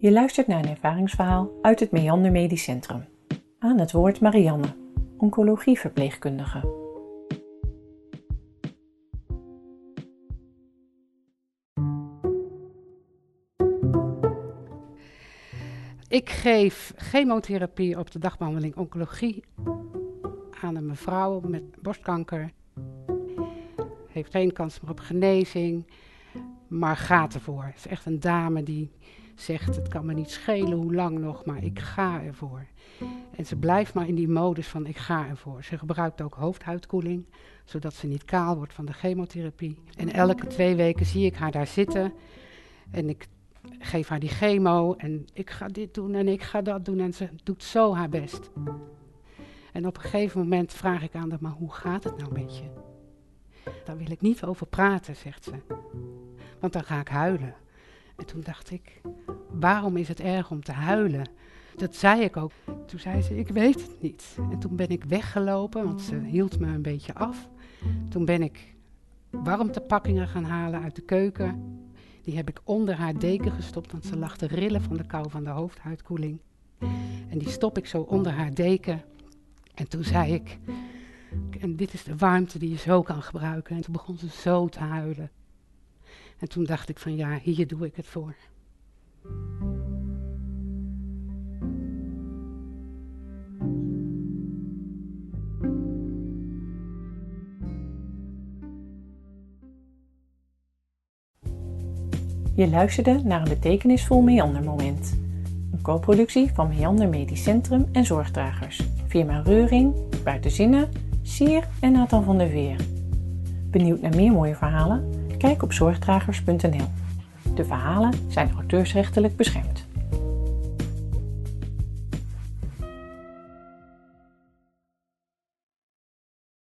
Je luistert naar een ervaringsverhaal uit het Meander Medisch Centrum. Aan het woord Marianne, oncologieverpleegkundige. Ik geef chemotherapie op de dagbehandeling oncologie aan een mevrouw met borstkanker. Heeft geen kans meer op genezing, maar gaat ervoor. Het is echt een dame die zegt: Het kan me niet schelen hoe lang nog, maar ik ga ervoor. En ze blijft maar in die modus van: Ik ga ervoor. Ze gebruikt ook hoofdhuidkoeling, zodat ze niet kaal wordt van de chemotherapie. En elke twee weken zie ik haar daar zitten. En ik geef haar die chemo en ik ga dit doen en ik ga dat doen. En ze doet zo haar best. En op een gegeven moment vraag ik aan haar, maar hoe gaat het nou met je? Daar wil ik niet over praten, zegt ze. Want dan ga ik huilen. En toen dacht ik, waarom is het erg om te huilen? Dat zei ik ook. Toen zei ze, ik weet het niet. En toen ben ik weggelopen, want ze hield me een beetje af. Toen ben ik warmtepakkingen gaan halen uit de keuken. Die heb ik onder haar deken gestopt, want ze lag te rillen van de kou van de hoofdhuidkoeling. En die stop ik zo onder haar deken. En toen zei ik, en dit is de warmte die je zo kan gebruiken. En toen begon ze zo te huilen. En toen dacht ik van ja, hier doe ik het voor. Je luisterde naar een betekenisvol Meandermoment. Een co-productie van Meander Medisch Centrum en Zorgdragers. Firma Reuring, Buitenzinnen, Sier en Nathan van der Veer. Benieuwd naar meer mooie verhalen? Kijk op zorgdragers.nl. De verhalen zijn auteursrechtelijk beschermd.